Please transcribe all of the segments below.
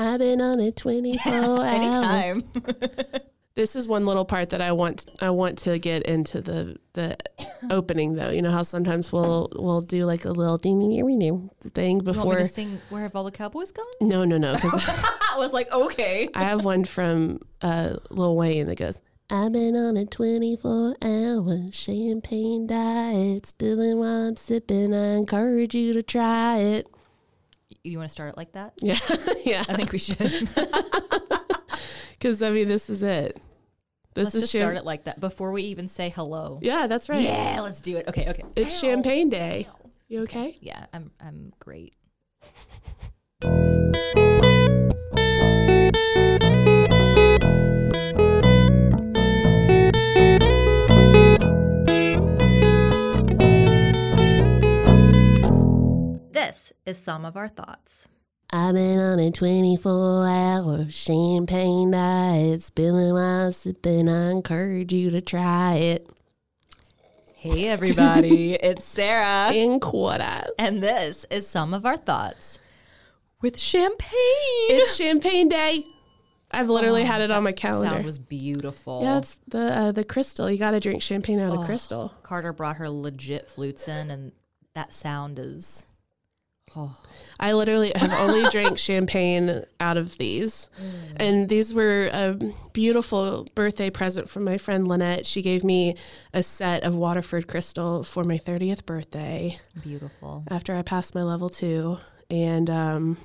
I've been on it 24 hours. Anytime. This is one little part that I want I want to get into the the opening though. You know how sometimes we'll we'll do like a little ding ding ding ding thing You before. to sing Where Have All the Cowboys Gone? No, no, no. I was like, okay. I have one from uh, Lil Wayne that goes. I've been on a 24 hour champagne diet, spilling while I'm sipping. I encourage you to try it. You want to start it like that? Yeah, yeah. I think we should. Because I mean, this is it. This let's is just cham- start it like that before we even say hello. Yeah, that's right. Yeah, let's do it. Okay, okay. It's Ow. Champagne Day. You okay? Yeah, I'm I'm great. This is some of our thoughts. I've been on a 24 hour champagne diet, spilling while sipping. I encourage you to try it. Hey everybody, it's Sarah. In Carter. And this is some of our thoughts with champagne. It's Champagne Day. I've literally had it on my calendar. Sound was beautiful. yeah, it's the uh, the crystal. You got to drink champagne out of crystal. Carter brought her legit flutes in, and that sound is. Oh, I literally have only drank champagne out of these. And these were a beautiful birthday present from my friend Lynette. She gave me a set of Waterford Crystal for my 30th birthday beautiful. after I passed my level two. And um,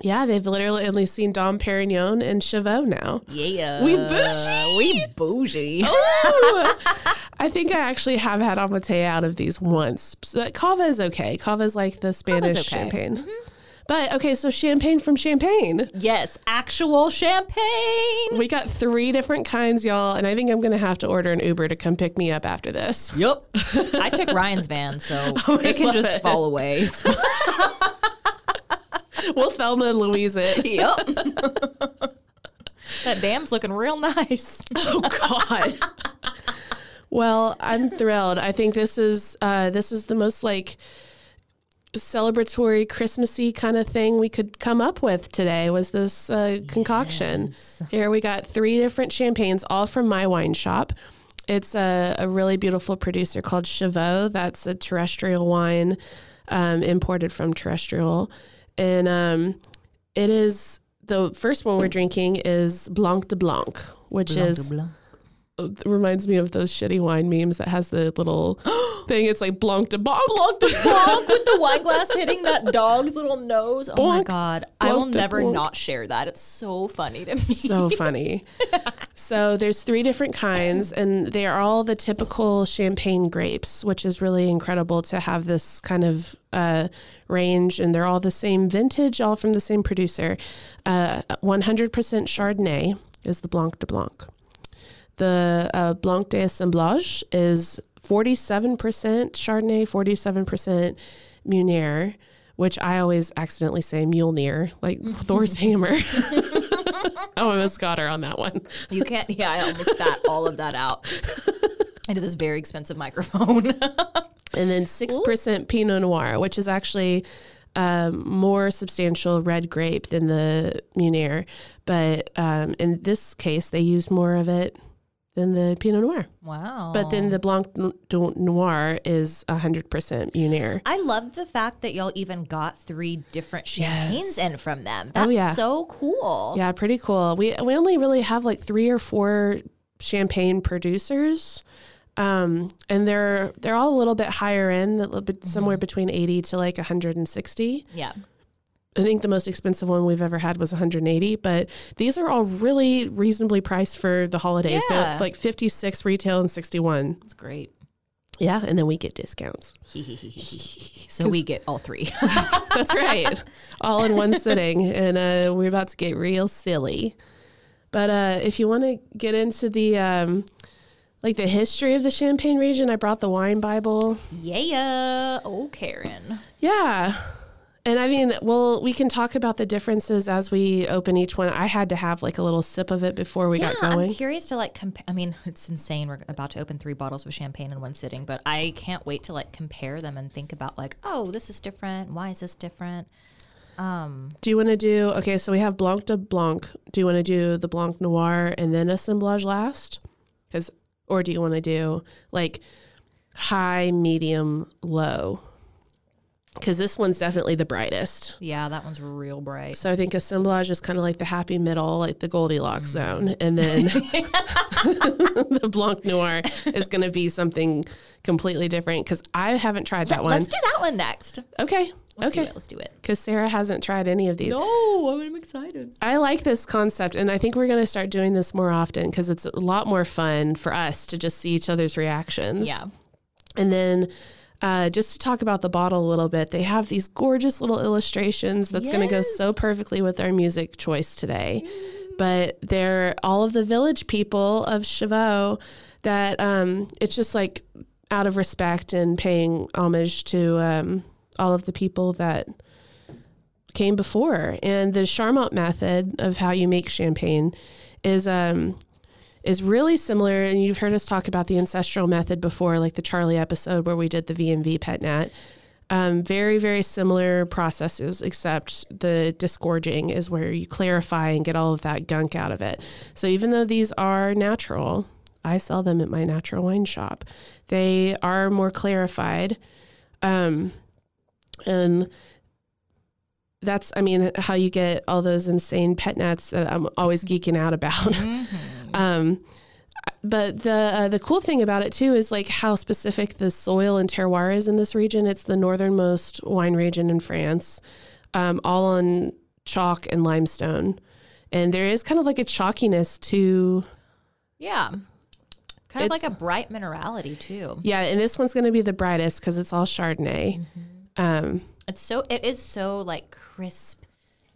yeah, they've literally only seen Dom Perignon and Chavot now. Yeah. We bougie. We bougie. I think I actually have had amate out of these once. So, uh, Cava is okay. Cava is like the Spanish okay. champagne. Mm-hmm. But okay, so champagne from Champagne. yes, actual champagne. We got three different kinds, y'all, and I think I'm gonna have to order an Uber to come pick me up after this. Yep. I took Ryan's van, so Oh, it can just it. fall away. We'll Thelma and Louise it. yep. that dam's looking real nice. Oh God. Well, I'm thrilled. I think this is uh, this is the most like celebratory Christmassy kind of thing we could come up with today. Was this uh, concoction? Here we got three different champagnes, all from my wine shop. It's a, a really beautiful producer called Chavot. That's a terrestrial wine um, imported from terrestrial, and um, it is the first one we're drinking is Blanc de Blanc, which is it reminds me of those shitty wine memes that has the little thing. It's like Blanc de Blanc. Blanc de Blanc with the wine glass hitting that dog's little nose. Oh my god. I will Blanc de never not share that. It's so funny to me. so funny. so there's three different kinds, and they are all the typical champagne grapes, which is really incredible to have this kind of uh, range. And they're all the same vintage, all from the same producer. Uh, 100% Chardonnay is the Blanc de Blanc. The uh, Blanc de Assemblage is 47% Chardonnay, 47% Meunier, which I always accidentally say Mjolnir, like Thor's hammer. Oh I almost got her on that one. You can't yeah, I almost spat all of that out. into this very expensive microphone. And then 6% Pinot Noir, which is actually um, more substantial red grape than the Meunier. But um, in this case, they used more of it than the Pinot Noir. wow. But then the Blanc de Noir is 100% Meunier. I love the fact that y'all even got three different champagnes Yes. in from them. That's Oh, yeah. so cool. Yeah, pretty cool. We we only really have like three or four champagne producers, um, and they're they're all a little bit higher end, a little bit somewhere between eighty to like one hundred and sixty. Yeah. I think the most expensive one we've ever had was 180, but these are all really reasonably priced for the holidays. Yeah. like 56 retail and 61. That's great. Yeah, and then we get discounts. so we get all three. That's right. All in one sitting. And uh, we're about to get real silly. But uh, if you want to get into the um, like the history of the Champagne region, I brought the wine Bible. yeah. Oh, Karen. Yeah. And I mean, well, we can talk about the differences as we open each one. I had to have like a little sip of it before we yeah, got going. I'm curious to like compare. I mean, it's insane. We're about to open three bottles of champagne in one sitting, but I can't wait to like compare them and think about like, oh, this is different. Why is this different? Um, Do you want to do okay? So we have Blanc de Blanc. Do you want to do the Blanc Noir and then assemblage last? Because or do you want to do like high, medium, low? Because this one's definitely the brightest. yeah, that one's real bright. So I think assemblage is kind of like the happy middle, like the Goldilocks mm. zone, and then the Blanc Noir is going to be something completely different. Because I haven't tried that one. Let's do that one next. Okay, Let's do okay. it. Let's do it. Because Sarah hasn't tried any of these. No, I'm excited. I like this concept, and I think we're going to start doing this more often because it's a lot more fun for us to just see each other's reactions. Yeah. And then uh, just to talk about the bottle a little bit, they have these gorgeous little illustrations that's going to go so perfectly with our music choice today. But they're all of the village people of Chavot that um, it's just like out of respect and paying homage to um, all of the people that came before. And the Charmant method of how you make champagne is um is really similar. And you've heard us talk about the ancestral method before, like the Charlie episode where we did the VMV pet nat. Um, very, very similar processes, except the disgorging is where you clarify and get all of that gunk out of it. So even though these are natural, I sell them at my natural wine shop. They are more clarified. Um, and that's, I mean, how you get all those insane pet nats that I'm always geeking out about. Um, but the uh, the cool thing about it too is like how specific the soil and terroir is in this region. It's the northernmost wine region in France, um, all on chalk and limestone, and there is kind of like a chalkiness to Yeah. Kind of like a bright minerality too. yeah. And this one's going to be the brightest because it's all Chardonnay. Um, It's so it is so like crisp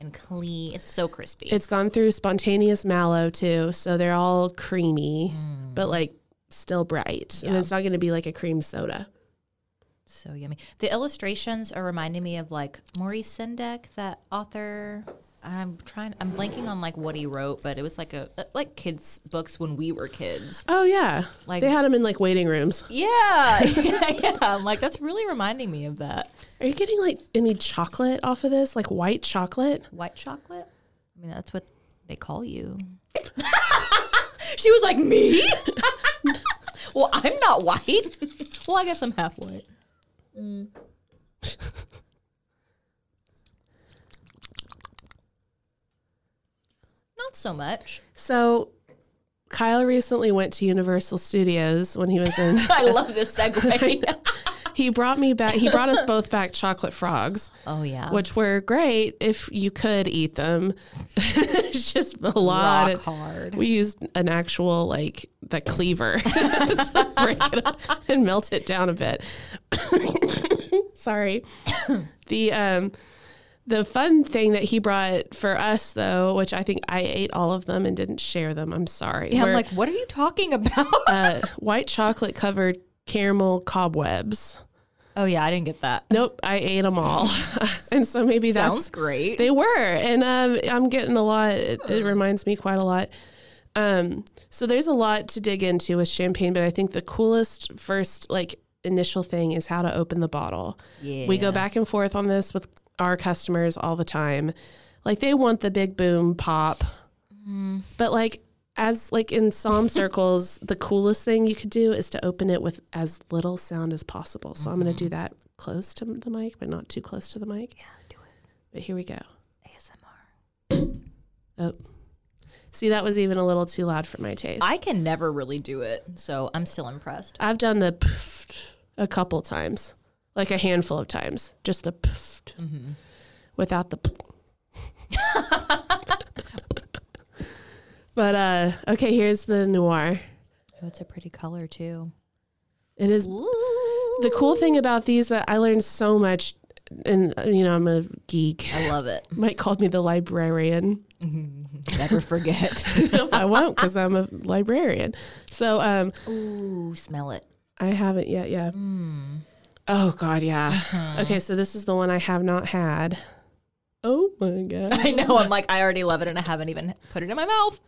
and clean. It's so crispy. It's gone through spontaneous malo too, so they're all creamy, mm. but like still bright. And it's not going to be like a cream soda. so yummy. The illustrations are reminding me of like Maurice Sendak, that author. I'm trying. I'm blanking on like what he wrote, but it was like a like kids books when we were kids. Oh yeah, Like- they had them in like waiting rooms. Yeah, yeah, yeah. I'm like that's really reminding me of that Are you getting like any chocolate off of this, like white chocolate? white chocolate. I mean, that's what they call you. she was like me. well, I'm not white. well, I guess I'm half white. Mm. Not so much. So Kyle recently went to Universal Studios when he was in. I love this segue. he brought me back. He brought us both back chocolate frogs, oh yeah, which were great if you could eat them. it's just a lot. rock hard. We used an actual like the cleaver to break it up and melt it down a bit. Sorry. the um the fun thing that he brought for us though, which I think I ate all of them and didn't share them. I'm sorry. yeah, I'm like, what are you talking about? uh, white chocolate covered caramel cobwebs. oh yeah, I didn't get that. Nope, I ate them all. and so maybe that's Sounds great. they were, and um, I'm getting a lot. It, it reminds me quite a lot. Um, so there's a lot to dig into with champagne, but I think the coolest first like initial thing is how to open the bottle. yeah, We go back and forth on this with our customers all the time. Like they want the big boom pop, but like as like in somm circles, the coolest thing you could do is to open it with as little sound as possible. So I'm going to do mm-hmm. that close to the mic, but not too close to the mic. Yeah, do it. But here we go. ASMR. Oh. See, that was even a little too loud for my taste. I can never really do it, so I'm still impressed. I've done the a couple times, like a handful of times, just the pfft without the. but uh, okay, here's the noir. Oh, it's a pretty color too. It is the cool thing about these that I learned so much, and you know I'm a geek. I love it. Mike called me the librarian. Never forget. no, I won't because I'm a librarian. So um, Ooh, smell it. I haven't yet. Yeah. Mm. Oh God, yeah. Uh-huh. Okay, so this is the one I have not had. Oh my God. I know. I'm like, I already love it, and I haven't even put it in my mouth.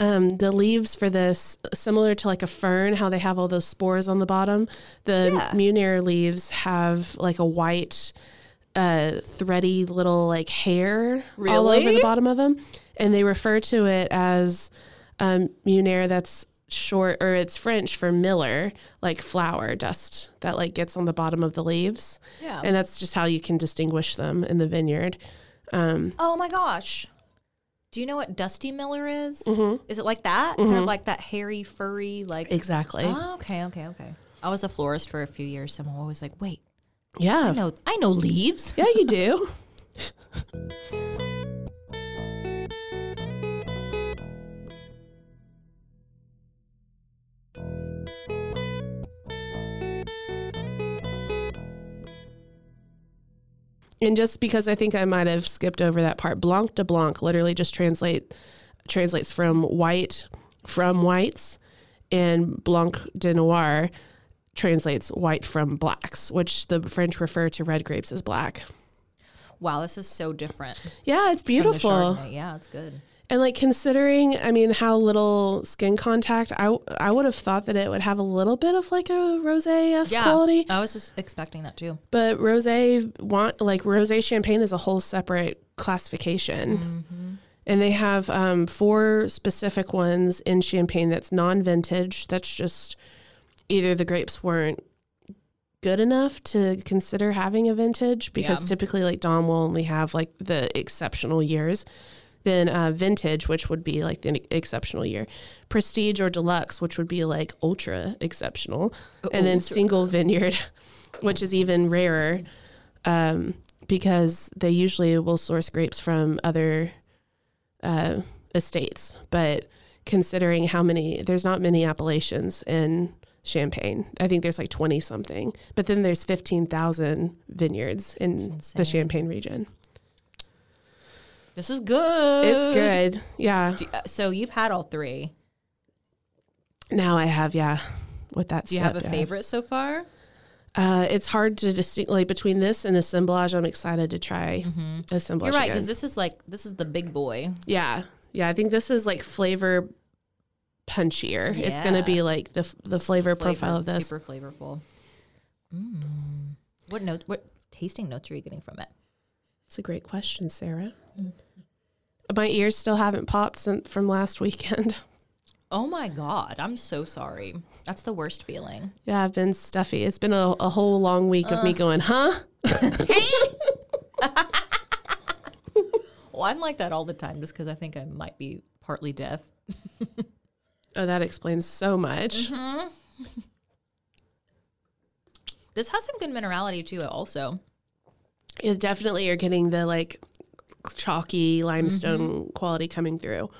Um, the leaves for this, similar to like a fern, how they have all those spores on the bottom. The Yeah. Meunier leaves have like a white uh, thready little like hair all over the bottom of them, and they refer to it as um, Meunier. That's short, or it's French for miller, like flour dust that like gets on the bottom of the leaves, Yeah. and that's just how you can distinguish them in the vineyard. Um, oh my gosh. Do you know what Dusty Miller is? Mm-hmm. Is it like that? Kind of like that hairy, furry, like. exactly. Oh, okay, okay, okay. I was a florist for a few years. so I'm always like, wait, yeah. I know, I know leaves. Yeah, you do. And just because I think I might have skipped over that part, blanc de blanc literally just translate translates from white from whites, and blanc de noir translates white from blacks, which the French refer to red grapes as black. Wow, this is so different. Yeah, it's beautiful. Yeah, it's good. And like considering, I mean, how little skin contact, I I would have thought that it would have a little bit of like a rosé Yeah, quality. I was just expecting that too. But rosé want like rosé champagne is a whole separate classification. Mm-hmm. And they have um, four specific ones in champagne that's non-vintage. That's just either the grapes weren't good enough to consider having a vintage because Yeah. typically like Dom will only have like the exceptional years. Then uh, vintage, which would be like the exceptional year, prestige or deluxe, which would be like ultra exceptional, and then single vineyard, which is even rarer, um, because they usually will source grapes from other uh, estates. But considering how many, there's not many appellations in Champagne. I think there's like 20 something, but then there's 15,000 vineyards in the. Champagne region. This is good. It's good. Yeah. Do- uh, so you've had all three. Now I have, yeah, with that Do you have a yeah. favorite so far? Uh, it's hard to distinct like between this and assemblage. I'm excited to try assemblage. You're right, because this is like this is the big boy. Yeah, yeah. I think this is like flavor punchier. It's gonna be like the the flavor, profile of this. Super flavorful. Mm. What note? What tasting notes are you getting from it? It's a great question, Sarah. My ears still haven't popped since from last weekend. Oh my god, I'm so sorry. That's the worst feeling. Yeah, I've been stuffy. It's been a, a whole long week of me going, huh? Well, I'm like that all the time just because I think I might be partly deaf. Oh, that explains so much. Mm-hmm. This has some good minerality to it, also. You definitely You're getting the like chalky limestone quality coming through.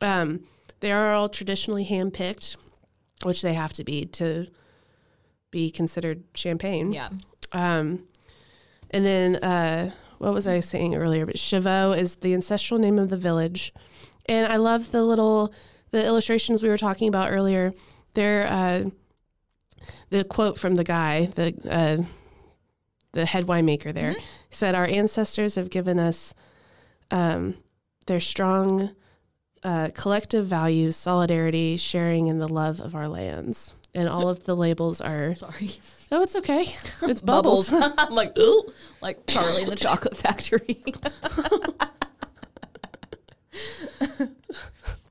Um, they are all traditionally hand picked, which they have to be to be considered champagne. Yeah. Um, and then uh, what was I saying earlier? But Chavot is the ancestral name of the village, and I love the little the illustrations we were talking about earlier. They're uh, the quote from the guy, the uh, the head winemaker there, said, "Our ancestors have given us um, their strong." Uh, collective values, solidarity, sharing, and the love of our lands. And all of the labels are. Sorry. Oh, it's okay. It's bubbles. I'm like, ooh, like Charlie in the Chocolate Factory.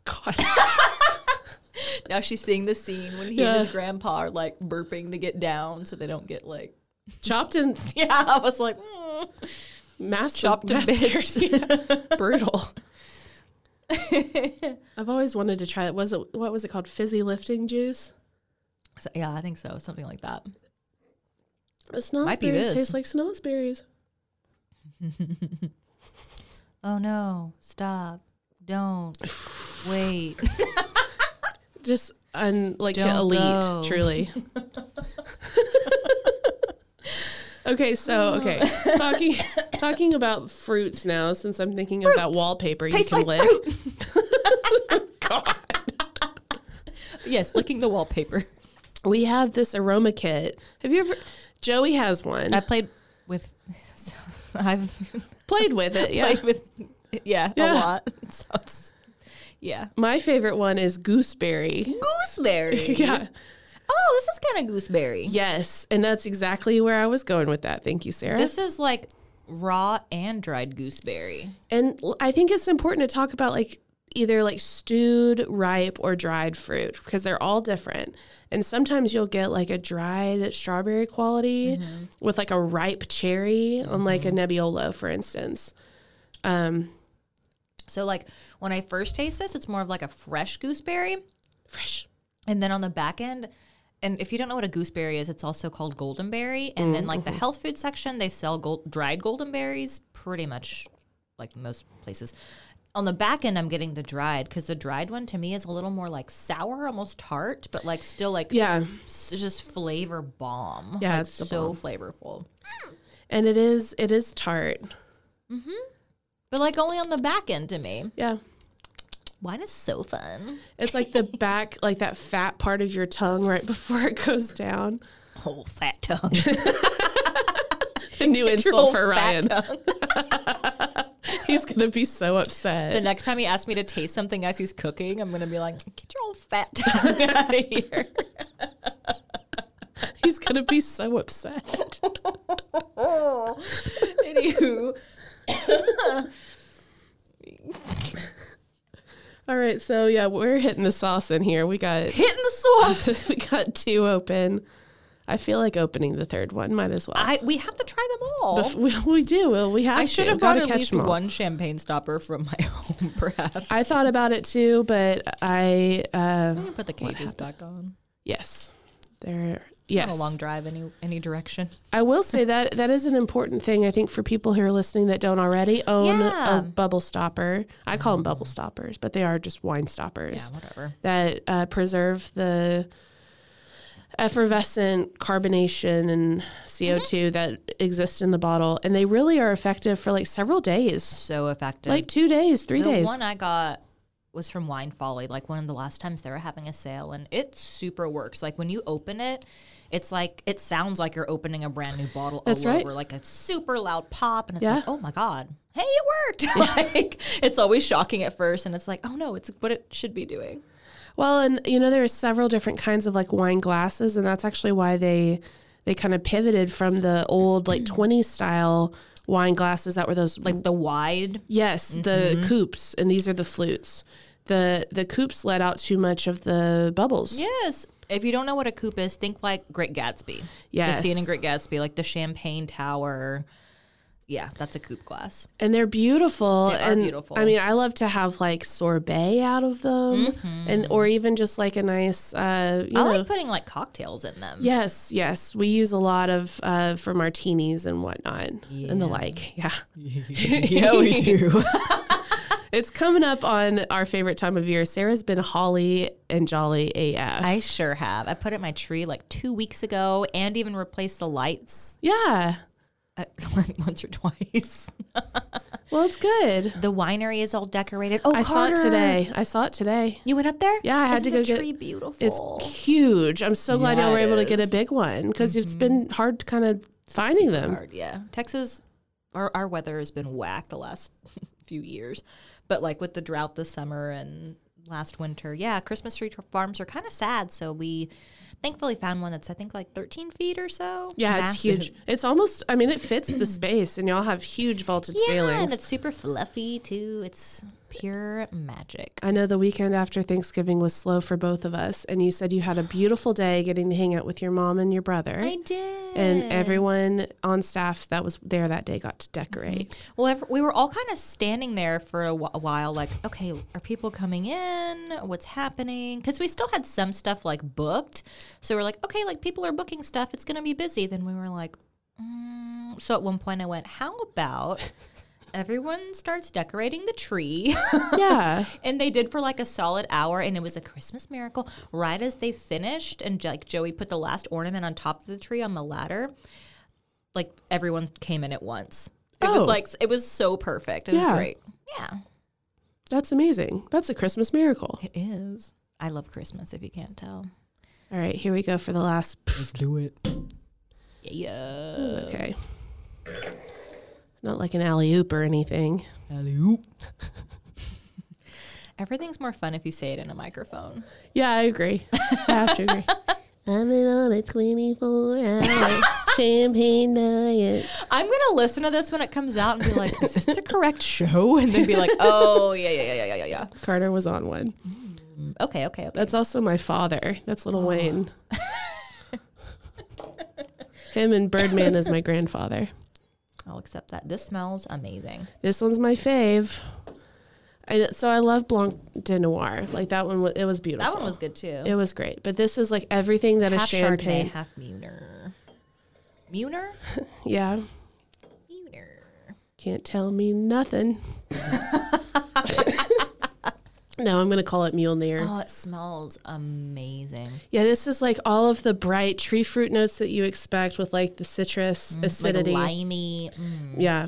God. now she's seeing the scene when he Yeah. and his grandpa are like burping to get down so they don't get like. Chopped and Yeah, I was like, mm. massive. Chopped massacred. Yeah. Brutal. I've always wanted to try it. Was it what was it called? Fizzy lifting juice. So, yeah, I think so, something like that. The Might be snozberries this. taste like snozberries. Oh no! Stop! Don't wait. Just un, like elite, go. truly. Okay, so oh. okay, talking talking about fruits now. Since I'm thinking of that Fruits. wallpaper you Tastes can like lick. God. yes, licking the wallpaper. We have this aroma kit. Have you ever? Joey has one. I played with. I've played with it. Yeah. played with. Yeah, Yeah. a lot. So it's, yeah. My favorite one is gooseberry. Gooseberry. yeah. Oh, this is kind of gooseberry. Yes, and that's exactly where I was going with that. Thank you, Sarah. This is like raw and dried gooseberry. And I think it's important to talk about like either like stewed, ripe, or dried fruit because they're all different. And sometimes you'll get like a dried strawberry quality with like a ripe cherry on like a Nebbiolo, for instance. Um, So like when I first taste this, it's more of like a fresh gooseberry. fresh. And then on the back end, and if you don't know what a gooseberry is, it's also called goldenberry. And then like the health food section, they sell gold, dried golden berries pretty much like most places. On the back end, I'm getting the dried because the dried one to me is a little more like sour, almost tart, but like still like Yeah. s- just flavor bomb. Yeah, like it's so bomb. flavorful. And it is it is tart. Mm-hmm. But like only on the back end to me. Yeah. Wine is so fun. It's like the back, like that fat part of your tongue right before it goes down. Whole fat tongue. A new insult for Ryan. He's gonna be so upset. The next time he asks me to taste something as he's cooking, I'm gonna be like, "Get your old fat tongue out of here." He's gonna be so upset. Anywho, All right, so yeah, we're hitting the sauce in here. We got hitting the sauce. we got two open. I feel like opening the third one. Might as well. I we have to try them all. Bef- we, we do. Well, we have I should to. have brought at catch least one champagne stopper from my home, perhaps. I thought about it too, but I uh, put the cages back on. yes, they're Not yes. a long drive any any direction. I will say that that is an important thing. I think for people who are listening that don't already own Yeah. a bubble stopper. I call them bubble stoppers, but they are just wine stoppers. Yeah, whatever. that uh, preserve the effervescent carbonation and CO2 that exists in the bottle. And they really are effective for like several days, So effective. like two days, three the days. one I got was from Wine Folly, like one of the last times they were having a sale, and it super works. Like when you open it, it's like it sounds like you're opening a brand new bottle That's all right. over, like a super loud pop, and it's Yeah. like, oh my god, hey, it worked! like it's always shocking at first, and it's like, oh no, it's what it should be doing. Well, and you know, there are several different kinds of like wine glasses, and that's actually why they they kind of pivoted from the old like 20 style wine glasses that were those like Like the wide, Yes, the mm-hmm. coupes, and these are the flutes. The the coupes let out too much of the bubbles. yes. If you don't know what a coupe is, think like Great Gatsby. Yes. the scene in Great Gatsby, like the champagne tower. Yeah, that's a coupe glass. And they're beautiful. They are and beautiful. I mean, I love to have like sorbet out of them, and or even just like a nice, uh, you Mm-hmm. I know. like putting like cocktails in them. Yes, yes, we use a lot of uh, for martinis and whatnot and the like. Yeah, yeah, we do. it's coming up on our favorite time of year. Sarah's been holly and jolly AF. I sure have. I put it in my tree like two weeks ago and even replaced the lights yeah, uh, like once or twice. well, it's good. The winery is all decorated. Oh, I saw it today. I saw it today. You went up there? Yeah, I had Isn't to go the get- tree beautiful. It's huge. I'm so glad Yeah, y'all were able to get a big one because it's been hard to kind of finding Super them. hard, yeah. Texas, our, our weather has been whack the last few years. But like with the drought this summer and last winter, yeah, Christmas tree farms are kind of sad. So we thankfully found one that's, I think, like 13 feet or so. Yeah, it's huge. It's almost. I mean, it fits the space, and y'all have huge vaulted Yeah, ceilings. and it's super fluffy too. It's pure magic. I know the weekend after Thanksgiving was slow for both of us, and you said you had a beautiful day getting to hang out with your mom and your brother. I did. and everyone on staff that was there that day got to decorate. Well, ev- we were all kind of standing there for a, wh- a while, like, okay, are people coming in? What's happening? Because we still had some stuff like booked. So we're like, okay, like people are booking stuff. It's going to be busy. Then we were like, mm. so at one point I went, how about everyone starts decorating the tree? Yeah. and they did for like a solid hour and it was a christmas miracle right as they finished and like joey put the last ornament on top of the tree on the ladder like everyone came in at once it Oh. was like it was so perfect it Yeah. was great yeah That's amazing. That's a Christmas miracle. it is i love christmas if you can't tell All right, here we go for the last. let's do it yeah It's okay. It's not like an alley oop or anything. Alley oop. everything's more fun if you say it in a microphone Yeah, I agree. I have to agree. I've been on a 24 hour champagne diet. I'm gonna listen to this when it comes out and be like, "Is this the correct show?" And then be like, "Oh yeah, yeah, yeah, yeah, yeah, yeah." Carter was on one. Mm, okay, okay, okay. That's also my father. That's Little ah. Wayne. Him and Birdman is my grandfather. I'll accept that. This smells amazing. This one's my fave. I, so I love Blanc de Noir. Like that one, it was beautiful. That one was good too. It was great. But this is like everything that half is champagne. Chardonnay, half Muner. Muner? Yeah, Muner. can't tell me nothing. no, I'm gonna call it Muleneer. Oh, it smells amazing. Yeah, this is like all of the bright tree fruit notes that you expect with like the citrus acidity. Like limey. Mm. Yeah.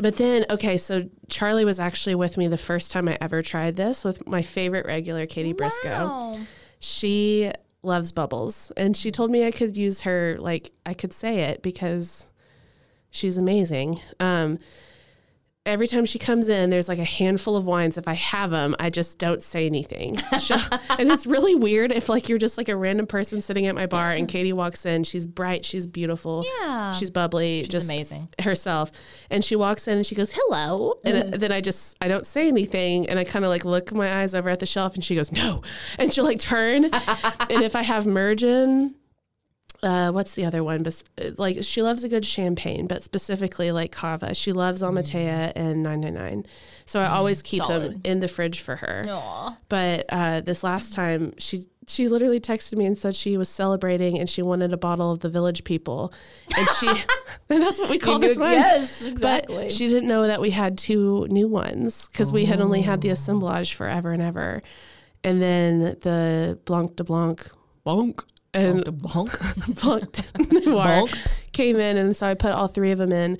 But then, okay, so Charlie was actually with me the first time I ever tried this with my favorite regular, Katie Briscoe. Wow. She loves bubbles. And she told me I could use her, like, I could say it because she's amazing. Um, every time she comes in, there's like a handful of wines. If I have them, I just don't say anything. And it's really weird if like you're just like a random person sitting at my bar and Katie walks in. She's bright, she's beautiful, Yeah. she's bubbly, She's just amazing. herself. And she walks in and she goes, "Hello," and mm-hmm. then I just I don't say anything, and I kind of like look my eyes over at the shelf, and she goes, "No," and she'll like turn, and if I have Mergen. Uh, what's the other one? But like she loves a good champagne, but specifically like cava. She loves Almatea and 999. So I always keep them in the fridge for her. Aw. But uh, this last time, she she literally texted me and said she was celebrating and she wanted a bottle of the Village People, and she and that's what we call this one. Yes, But exactly. she didn't know that we had two new ones because we had only had the assemblage forever and ever, and then the Blanc de Blanc, Blanc, and bonk. Noir Blanc. came in, and so I put all three of them in.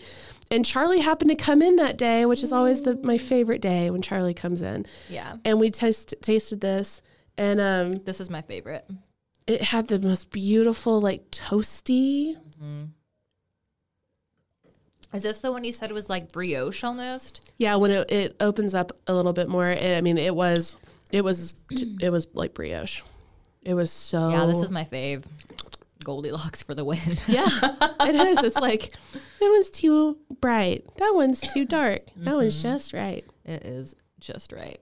And Charlie happened to come in that day, which is always the, my favorite day when Charlie comes in Yeah. and we taste, tasted this and um, This is my favorite. it had the most beautiful like toasty Is this the one you said was like brioche almost? yeah when it, it opens up a little bit more it, i mean it was it was it was like brioche it was so Yeah, this is my fave. Goldilocks for the win. yeah it is it's like that one's too bright that one's too dark that one's just right It is just right.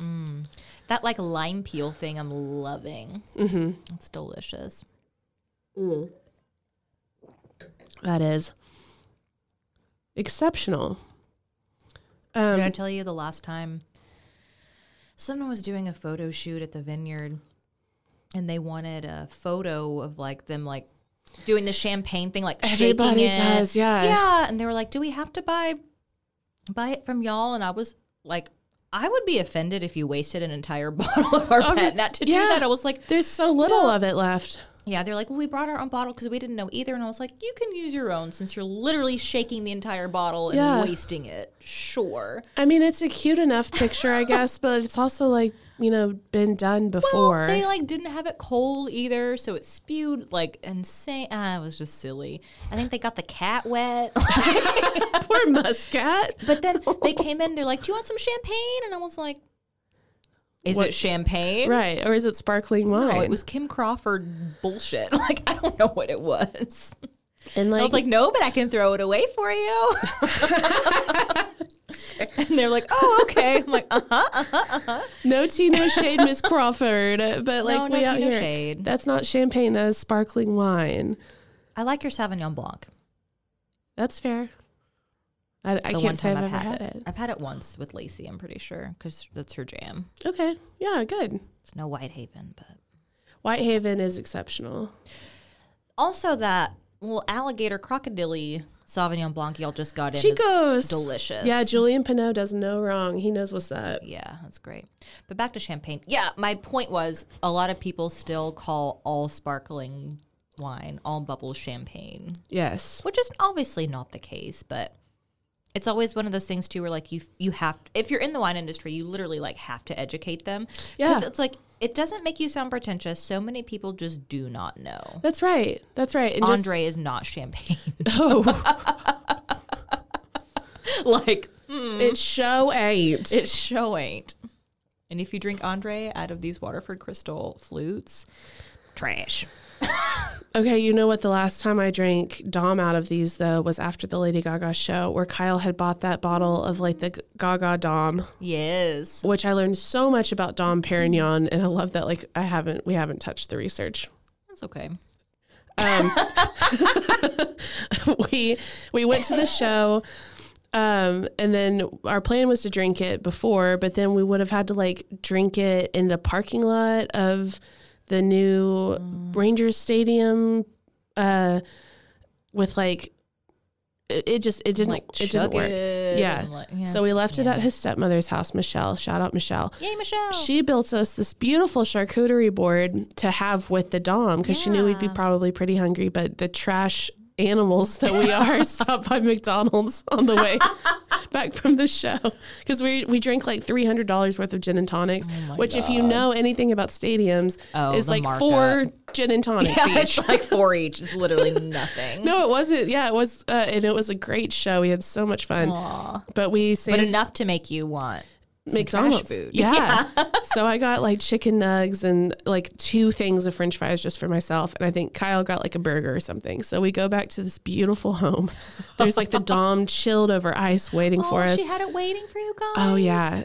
Mm. That like lime peel thing I'm loving. mm-hmm. It's delicious. that is exceptional Did I um, tell you the last time someone was doing a photo shoot at the vineyard and they wanted a photo of like them like doing the champagne thing like Everybody shaking it. does, yeah. Yeah, and they were like, "Do we have to buy buy it from y'all?" And I was like, "I would be offended if you wasted an entire bottle of our Of pet to do that." I was like, there's so little Yeah. of it left yeah, they're like, well, we brought our own bottle because we didn't know either. And I was like, you can use your own since you're literally shaking the entire bottle and Yeah. wasting it. Sure. I mean, it's a cute enough picture, I guess, but it's also like, you know, been done before. Well, they like didn't have it cold either, so it spewed like insane. Ah, it was just silly. I think they got the cat wet. Poor Muscat. but then they came in, they're like, "Do you want some champagne?" And I was like, "Is What- it champagne?" Right. Or is it sparkling wine? No, it was Kim Crawford bullshit. Like I don't know what it was. and I like, was like, "No, but I can throw it away for you." and they're like, "Oh, okay." I'm like, "Uh huh." uh huh, uh huh. no tea, no shade, Miss Crawford. But like, No, no we out tea, no here, shade. that's not champagne. That is sparkling wine. I like your Sauvignon Blanc. That's fair. I, I can't say I've, I've ever had, had it. it. I've had it once with Lacey. I'm pretty sure because that's her jam. Okay. Yeah, good. It's no Whitehaven, but Whitehaven is exceptional. also that little alligator crocodile Sauvignon Blanc y'all just got in. is Chico's. delicious. Yeah, Julian Pinot does no wrong. He knows what's up. Yeah, that's great. But back to champagne. Yeah, my point was a lot of people still call all sparkling wine, all bubble champagne, Yes. which is obviously not the case, but it's always one of those things too where like you you have if you're in the wine industry, you literally like have to educate them. Yeah. it's like it doesn't make you sound pretentious. So many people just do not know. That's right. That's right. And just, Andre is not champagne. oh, like mm. it show ain't. It show ain't. And if you drink Andre out of these Waterford Crystal flutes, trash. Okay, you know what? The last time I drank Dom out of these though was after the Lady Gaga show, where Kyle had bought that bottle of like the Gaga Dom, Yes. which I learned so much about Dom Perignon, and I love that. Like I haven't, we haven't touched the research. That's okay. Um, we we went to the show, um, and then our plan was to drink it before, but then we would have had to like drink it in the parking lot of the new Rangers Stadium, uh, with like it, it just it didn't Like it didn't work. it Yeah. like- yeah, So we left it at his stepmother's house, Michelle. Shout out Michelle. Yay, Michelle. She built us this beautiful charcuterie board to have with the Dom because she knew we'd be probably pretty hungry. But the trash animals that we are stopped by McDonald's on the way back from the show because we we drank like three hundred dollars worth of gin and tonics, my which if you know anything about stadiums, Oh, is like markup. four gin and tonics yeah, each. it's like four each. It's literally nothing. No, it wasn't. Yeah, it was, uh, and it was a great show. We had so much fun. Aw. But we saved But enough to make you want some McDonald's food. Yeah. so I got like chicken nugs and like two things of French fries just for myself, and I think Kyle got like a burger or something. So we go back to this beautiful home. There's like the Dom chilled over ice waiting for oh, us. she had it waiting for you guys. Oh yeah,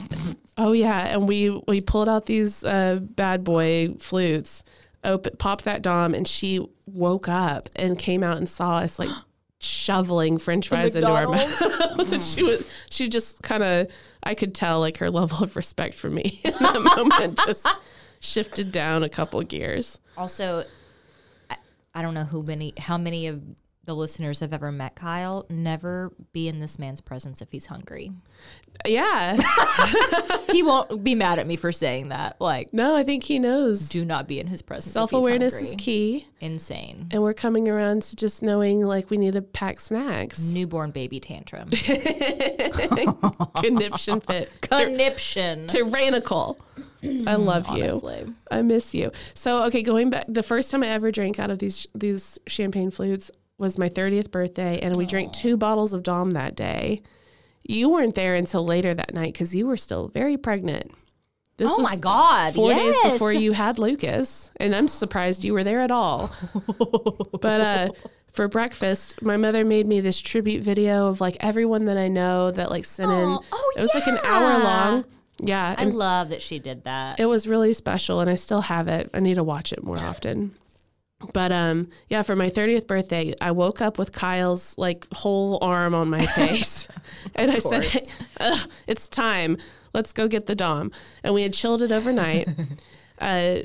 oh yeah, and we we pulled out these uh, bad boy flutes, open popped that Dom, and she woke up and came out and saw us like shoveling French fries into our mouth. She was she just kind of I could tell like her level of respect for me in that moment just shifted down a couple gears. Also, I, I don't know who many, how many of the listeners have ever met Kyle. Never be in this man's presence if he's hungry. Yeah, he won't be mad at me for saying that. Like, no, I think he knows do not be in his presence. self awareness is key, Insane. and we're coming around to just knowing like we need to pack snacks. Newborn baby tantrum. Conniption fit. Conniption. tyrannical. I love you. Honestly. I miss you. So okay, going back, the first time I ever drank out of these these champagne flutes was my 30th birthday, and we drank two bottles of Dom that day. You weren't there until later that night because you were still very pregnant. This Oh was my God. Four yes. days before you had Lucas, and I'm surprised you were there at all. but uh, for breakfast, my mother made me this tribute video of like everyone that I know that like sent in. Oh, it was like an hour long. Yeah, I love that she did that. it was really special and I still have it. I need to watch it more often. But um yeah, for my 30th birthday, I woke up with Kyle's like whole arm on my face. and I said. Ugh, "It's time. Let's go get the dom." And we had chilled it overnight. Uh,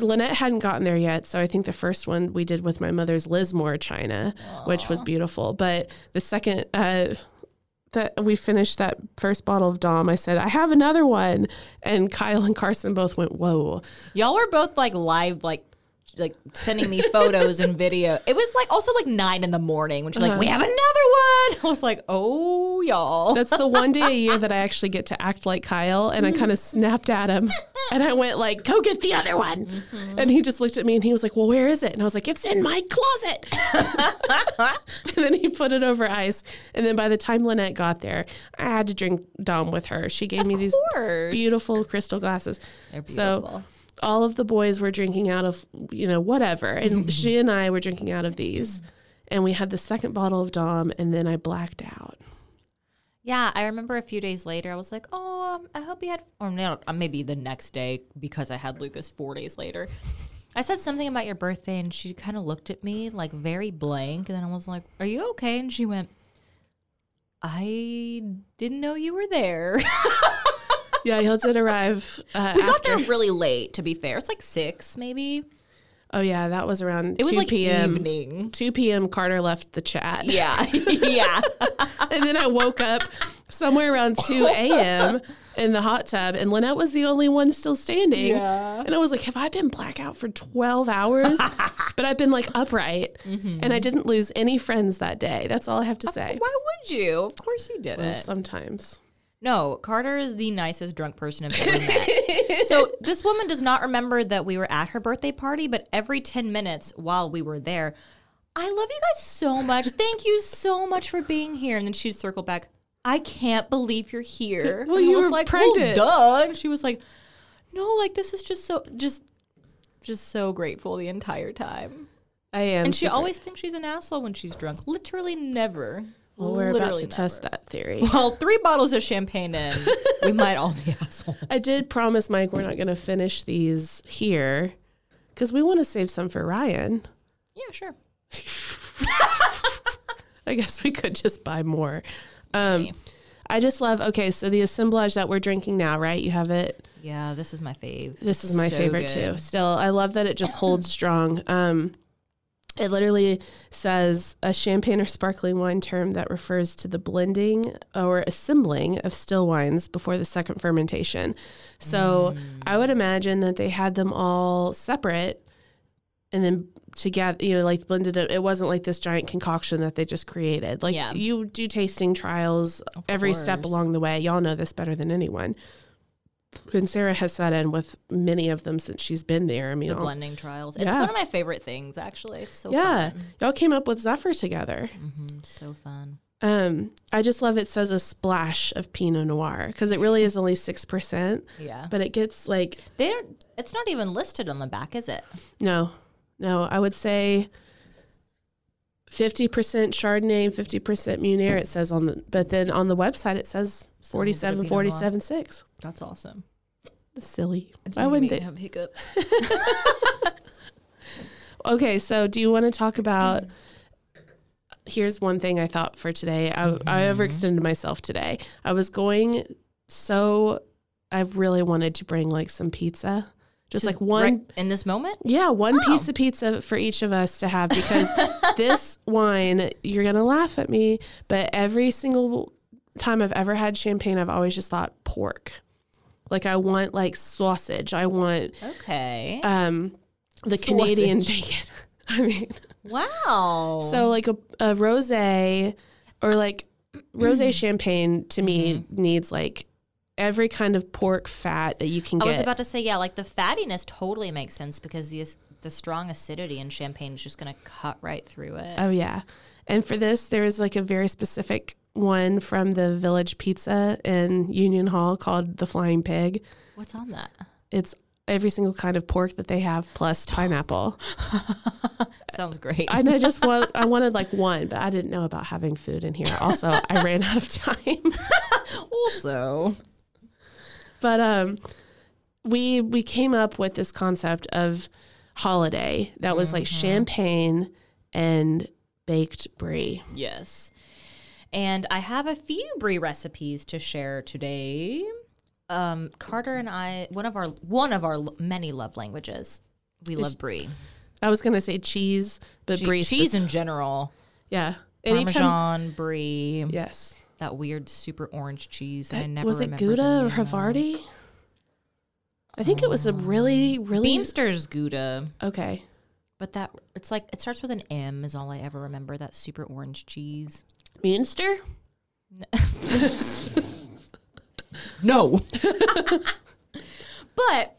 Lynette hadn't gotten there yet, so I think the first one we did with my mother's Lismore china, which was beautiful. But the second uh, that we finished that first bottle of Dom, I said, I have another one. And Kyle and Carson both went, Whoa. Y'all were both like live, like like sending me photos and video. It was like also like nine in the morning when she's like, uh-huh. "We have another one." I was like, "Oh, y'all." That's the one day a year that I actually get to act like Kyle. And I mm-hmm. kind of snapped at him and I went like, go get the other one. Mm-hmm. And he just looked at me and he was like, well, where is it? And I was like, it's in my closet. and then he put it over ice. And then by the time Lynette got there, I had to drink Dom with her. She gave me these beautiful crystal glasses. They're So. All of the boys were drinking out of, you know, whatever. And she and I were drinking out of these. And we had the second bottle of Dom, and then I blacked out. Yeah, I remember a few days later, I was like, "Oh, um, I hope you had," or no, uh, maybe the next day because I had Lucas four days later. I said something about your birthday, and she kind of looked at me like very blank, and then I was like, "Are you okay?" And she went, "I didn't know you were there." Yeah, y'all did arrive uh, we got after. there really late. To be fair, it's like six, maybe. Oh yeah, that was around It was 2 like p.m. evening. 2 p.m. Carter left the chat. Yeah, yeah. and then I woke up somewhere around 2 a.m. in the hot tub, and Lynette was the only one still standing. Yeah. And I was like, Have I been blackout for 12 hours? but I've been like upright, Mm-hmm. and I didn't lose any friends that day. That's all I have to say. Why would you? Of course you didn't. Well, sometimes. No, Carter is the nicest drunk person I've ever met. so this woman does not remember that we were at her birthday party, but every 10 minutes while we were there, I love you guys so much. Thank you so much for being here. And then she'd circle back, I can't believe you're here. Well, And I you was were like, pregnant. Well, duh. And she was like, no, like this is just so, just just so grateful the entire time. I am. And she super- always thinks she's an asshole when she's drunk. Literally never. Well, we're about to test that theory. Well, three bottles of champagne in, we might all be assholes. I did promise Mike we're not going to finish these here because we want to save some for Ryan. Yeah, sure. I guess we could just buy more. Um, I just love. Okay, so the assemblage that we're drinking now, right? You have it. Yeah, this is my fave. This is my So favorite good. too. Still, I love that it just holds strong. Um, it literally says a champagne or sparkling wine term that refers to the blending or assembling of still wines before the second fermentation. So I would imagine that they had them all separate and then together, you know, like blended it. It wasn't like this giant concoction that they just created. Like Yeah. you do tasting trials every step along the way. Y'all know this better than anyone. And Sarah has sat in with many of them since she's been there. I mean, The all- blending trials. It's Yeah. one of my favorite things, actually. It's so yeah, fun. y'all came up with Zephyr together. hmm So fun. Um, I just love it says a splash of Pinot Noir because it really is only six percent, Yeah. but it gets like They don't, it's not even listed on the back, is it? no, no. I would say fifty percent Chardonnay, fifty percent Meunier. It says on the, but then on the website it says So a little bit of 47, 47, six. That's awesome. Silly. Why wouldn't they? have hiccups? Okay, so do you want to talk about? Mm. Here's one thing I thought for today. I, I mm-hmm. overextended myself today. I was going so I really wanted to bring like some pizza, just like one. Right in this moment? Yeah, one piece of pizza for each of us to have because this wine, you're going to laugh at me, but every single time I've ever had champagne, I've always just thought pork. Like I want like sausage. I want Okay. um the Canadian bacon. I mean, wow. so like a, a rosé or like rosé champagne to me needs like every kind of pork fat that you can I get. I was about to say, yeah, like the fattiness totally makes sense because the the strong acidity in champagne is just going to cut right through it. oh yeah. And for this there is like a very specific one from the Village Pizza in Union Hall called the Flying Pig. What's on that? It's every single kind of pork that they have plus pineapple. Sounds great. And I just want I wanted like one, but I didn't know about having food in here. Also, I ran out of time. also, but um we we came up with this concept of holiday that was like champagne and baked brie. yes. And I have a few brie recipes to share today. Um, Carter and I, one of our one of our many love languages, we love brie. I was gonna say cheese, but brie cheese in general, yeah. Anytime Parmesan, brie, Yes. that weird super orange cheese. that I never was it Gouda or. Havarti? I think it was a really, really Beemster's Gouda, okay. but that it's like it starts with an M. Is all I ever remember. That super orange cheese. Munster? No. but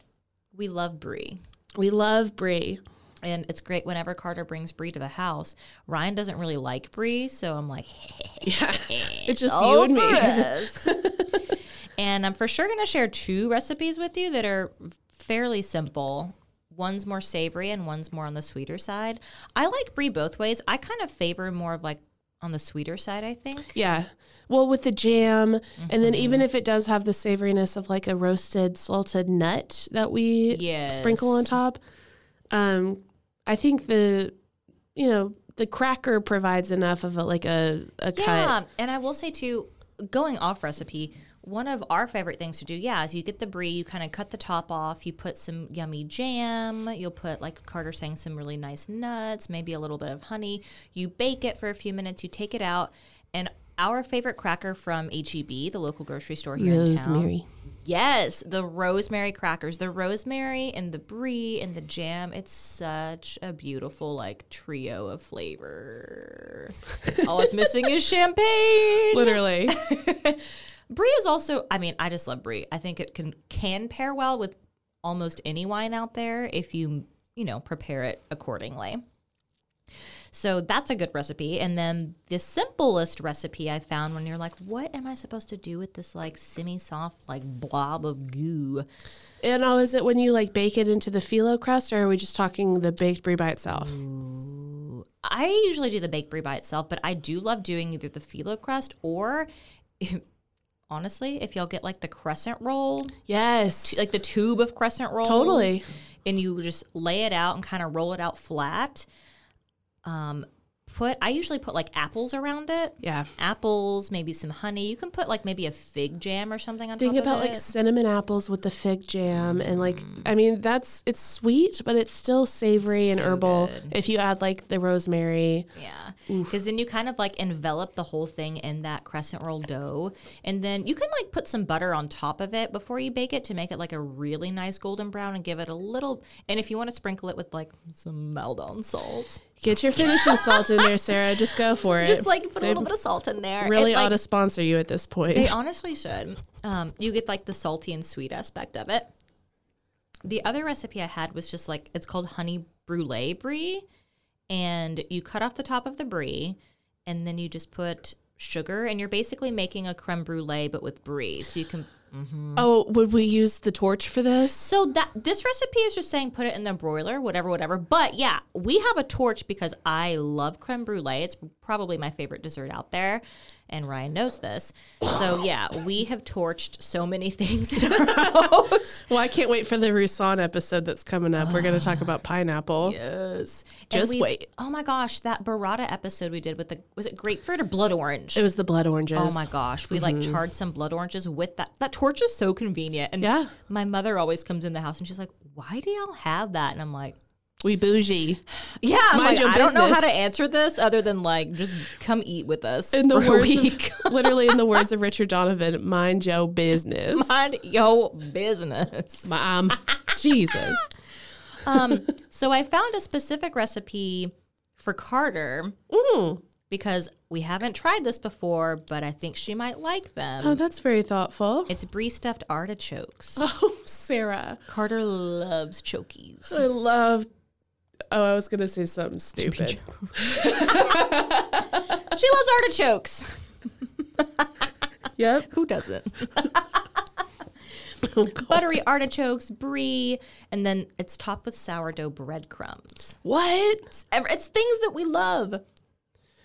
we love brie. We love brie. And it's great whenever Carter brings brie to the house. Ryan doesn't really like brie, so I'm like, Yeah. It's just all you and me. and I'm for sure going to share two recipes with you that are fairly simple. One's more savory and one's more on the sweeter side. I like brie both ways. I kind of favor more of like on the sweeter side, I think. Yeah. Well, with the jam, and then even if it does have the savoriness of like a roasted salted nut that we sprinkle on top, um, I think the, you know, the cracker provides enough of a like a, a cut. Yeah, and I will say too, going off recipe, one of our favorite things to do, yeah, is you get the brie, you kind of cut the top off, you put some yummy jam, you'll put like Carter saying some really nice nuts, maybe a little bit of honey. You bake it for a few minutes, you take it out, and our favorite cracker from HEB, the local grocery store here in town. Rosemary. Yes, the rosemary crackers, the rosemary and the brie and the jam. It's such a beautiful like trio of flavor. All it's missing is champagne. Literally. Brie is also, I mean, I just love brie. I think it can can pair well with almost any wine out there if you, you know, prepare it accordingly. So that's a good recipe. And then the simplest recipe I found when you're like, what am I supposed to do with this like semi soft like blob of goo? And now, is it when you like bake it into the phyllo crust, or are we just talking the baked brie by itself? I usually do the baked brie by itself, but I do love doing either the phyllo crust or. honestly, if y'all get like the crescent roll, Yes. like the tube of crescent rolls, Totally. and you just lay it out and kind of roll it out flat. Um, put I usually put like apples around it. yeah. Apples, maybe some honey. You can put like maybe a fig jam or something on Think top about like cinnamon apples with the fig jam, and like mm. I mean that's it's sweet, but it's still savory and herbal. good. If you add like the rosemary, Yeah. Because then you kind of like envelop the whole thing in that crescent roll dough. And then you can like put some butter on top of it before you bake it to make it like a really nice golden brown and give it a little. And if you want to sprinkle it with like some Maldon salt, get your finishing salt in there, Sarah. Just go for it. just like put a little bit of salt in there. really like, ought to sponsor you at this point. They honestly should. Um, you get like the salty and sweet aspect of it. The other recipe I had was just like it's called honey brulee brie, and you cut off the top of the brie, and then you just put sugar, and you're basically making a creme brulee but with brie. So you can. Mm-hmm. oh, would we use the torch for this? So that this recipe is just saying put it in the broiler, whatever, whatever. But yeah, we have a torch because I love creme brulee. It's probably my favorite dessert out there. And Ryan knows this. So yeah, we have torched so many things in our house. Well, I can't wait for the Roussanne episode that's coming up. We're going to talk about pineapple. Yes. Just wait. Oh my gosh, that burrata episode we did with the was it grapefruit or blood orange? It was the blood oranges. Oh my gosh, we like mm-hmm. charred some blood oranges with that. That torch is so convenient. And Yeah. my mother always comes in the house and she's like, "Why do y'all have that?" And I'm like, We bougie. Yeah, I'm Mind like, I don't know how to answer this other than like just come eat with us In the for a words week. of, literally in the words of Richard Donovan, mind your business. Mind your business. Mom, Jesus. Um, so I found a specific recipe for Carter Mm. because we haven't tried this before, but I think she might like them. Oh, that's very thoughtful. it's brie stuffed artichokes. Oh, Sarah. Carter loves chokies. I love. Oh, I was going to say something stupid. She loves artichokes. Yep. Who doesn't? Oh, Buttery artichokes, brie, and then it's topped with sourdough breadcrumbs. What? Ever- It's things that we love.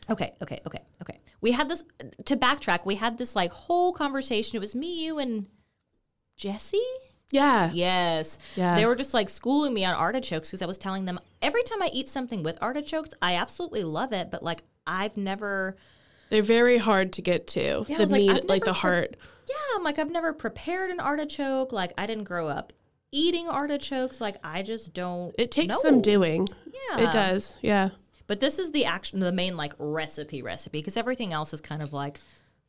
Okay, okay, okay, okay. We had this to backtrack. We had this like whole conversation. It was me, you, and Jesse. Yeah. Yes. Yeah. They were just like schooling me on artichokes because I was telling them every time I eat something with artichokes, I absolutely love it. But like I've never, They're very hard to get to. Yeah, the like, meat, like, the heart. yeah, I'm like I've never prepared an artichoke. Like I didn't grow up eating artichokes. Like I just don't. It takes know. some doing. Yeah. It does. Yeah. But this is the action, the main like recipe recipe because everything else is kind of like,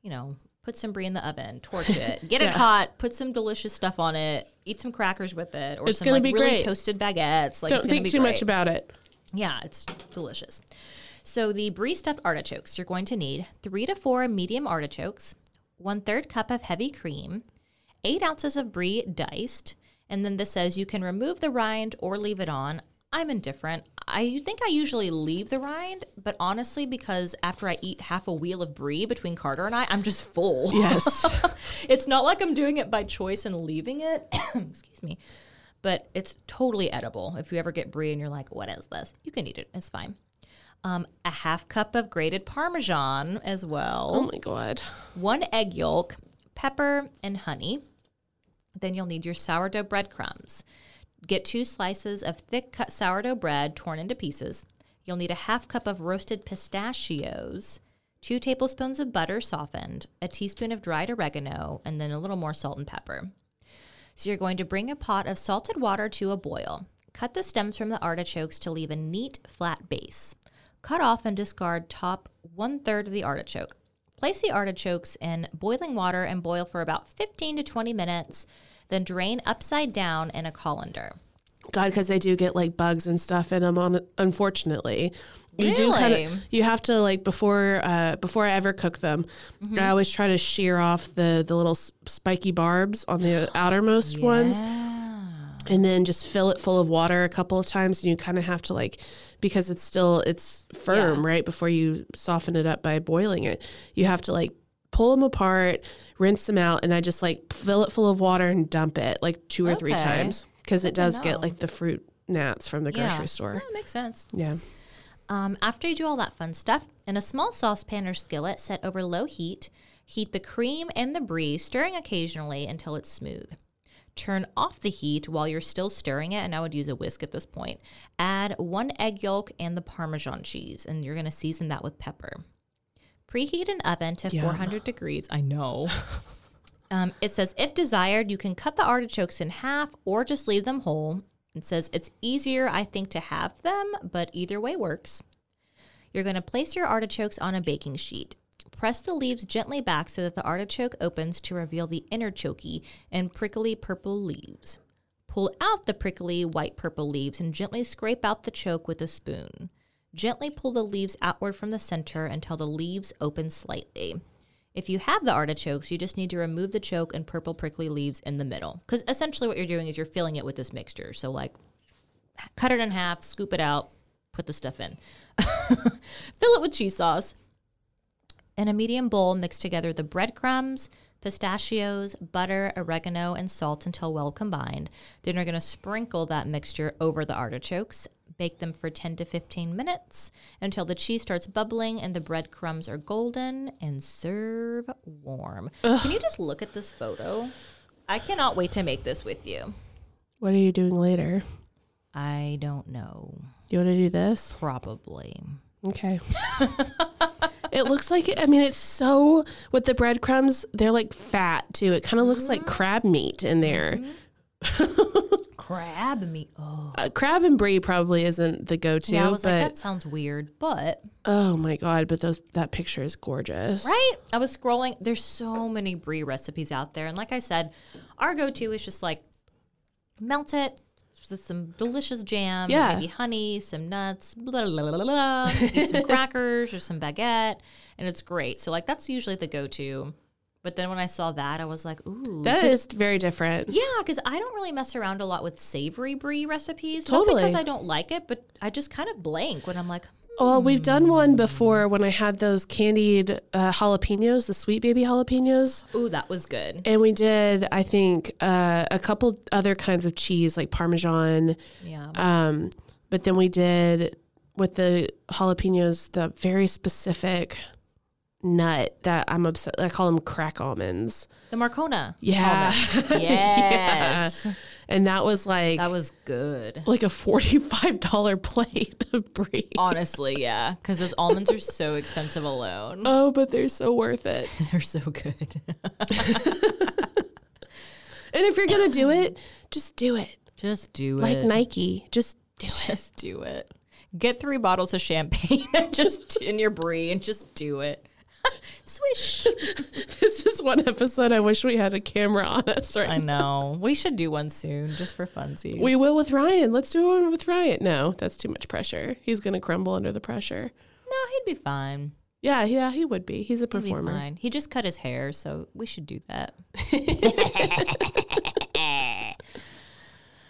you know, put some brie in the oven, torch it, get it hot, put some delicious stuff on it, eat some crackers with it, or It's some like be really great. toasted baguettes. Like Don't think be too great. much about it. Yeah, it's delicious. So the brie stuffed artichokes, you're going to need three to four medium artichokes, one third cup of heavy cream, eight ounces of brie diced, and then this says you can remove the rind or leave it on. I'm indifferent. I think I usually leave the rind, but honestly, because after I eat half a wheel of brie between Carter and I, I'm just full. Yes. it's not like I'm doing it by choice and leaving it. Excuse me. But it's totally edible. If you ever get brie and you're like, what is this? You can eat it. It's fine. Um, a half cup of grated Parmesan as well. oh my God. One egg yolk, pepper, and honey. Then you'll need your sourdough breadcrumbs. Get two slices of thick cut sourdough bread torn into pieces. You'll need a half cup of roasted pistachios, two tablespoons of butter softened, a teaspoon of dried oregano, and then a little more salt and pepper. So you're going to bring a pot of salted water to a boil. Cut the stems from the artichokes to leave a neat, flat base. Cut off and discard top one third of the artichoke. Place the artichokes in boiling water and boil for about 15 to 20 minutes, then drain upside down in a colander. God, because they do get like bugs and stuff in them. On unfortunately, you do kind of. You have to like before uh, before I ever cook them. Mm-hmm. I always try to shear off the the little spiky barbs on the outermost ones. and then just fill it full of water a couple of times and you kind of have to like because it's still it's firm Yeah. right before you soften it up by boiling it you have to like pull them apart rinse them out and i just like fill it full of water and dump it like two or three times because it does get like the fruit gnats from the grocery store. Yeah. store That makes sense. yeah Um, after you do all that fun stuff, in a small saucepan or skillet set over low heat, heat the cream and the brie, stirring occasionally until it's smooth. Turn off the heat while you're still stirring it, and I would use a whisk at this point. Add one egg yolk and the Parmesan cheese, and you're going to season that with pepper. Preheat an oven to Yum. 400 degrees. I know. Um, it says, if desired, you can cut the artichokes in half or just leave them whole. It says, it's easier, I think, to have them, but either way works. You're going to place your artichokes on a baking sheet. Press the leaves gently back so that the artichoke opens to reveal the inner chokey and prickly purple leaves. Pull out the prickly white purple leaves and gently scrape out the choke with a spoon. Gently pull the leaves outward from the center until the leaves open slightly. If you have the artichokes, you just need to remove the choke and purple prickly leaves in the middle. Because essentially, what you're doing is you're filling it with this mixture. So, like, cut it in half, scoop it out, put the stuff in. Fill it with cheese sauce. In a medium bowl, mix together the breadcrumbs, pistachios, butter, oregano, and salt until well combined. Then you're going to sprinkle that mixture over the artichokes. Bake them for 10 to 15 minutes until the cheese starts bubbling and the breadcrumbs are golden and serve warm. Can you just look at this photo? I cannot wait to make this with you. what are you doing later I don't know. you want to do this Probably. Okay. it looks like I mean it's so with the breadcrumbs they're like fat too. It kind of looks like mm-hmm. crab meat in there. Mm-hmm. Crab meat. Oh. Uh, crab and brie probably isn't the go-to, Yeah, I was but like, that sounds weird, but oh my god, but those that picture is gorgeous. right. I was scrolling. There's so many brie recipes out there, and like I said, our go-to is just like melt it with some delicious jam, Yeah. maybe honey, some nuts, blah blah blah blah. blah some crackers or some baguette, and it's great. So like that's usually the go-to. But then when I saw that, I was like, ooh, That is very different. Yeah, because I don't really mess around a lot with savory brie recipes. Totally. Not because I don't like it, but I just kind of blank when I'm like, Well, we've done one before when I had those candied uh, jalapenos, the sweet baby jalapenos. ooh, that was good. And we did, I think, uh, a couple other kinds of cheese like Parmesan. Yeah. Um, but then we did with the jalapenos the very specific nut that I'm obsessed. I call them crack almonds. the Marcona. Yeah. almonds. Yes. And that was like That was good. like a forty-five dollar plate of brie. Honestly, yeah. Because those almonds are so expensive alone. Oh, but they're so worth it. They're so good. And if you're gonna do it, just do it. Just do Like it. Like Nike, just do it. Just do it. Get three bottles of champagne and just in your brie and just do it. Swish. This is one episode I wish we had a camera on us right I know. We should do one soon just for funsies. We will with Ryan. Let's do one with Ryan. No, that's too much pressure. He's gonna crumble under the pressure. No, he'd be fine. Yeah, yeah, he would be. He's a performer. fine. He just cut his hair, so we should do that.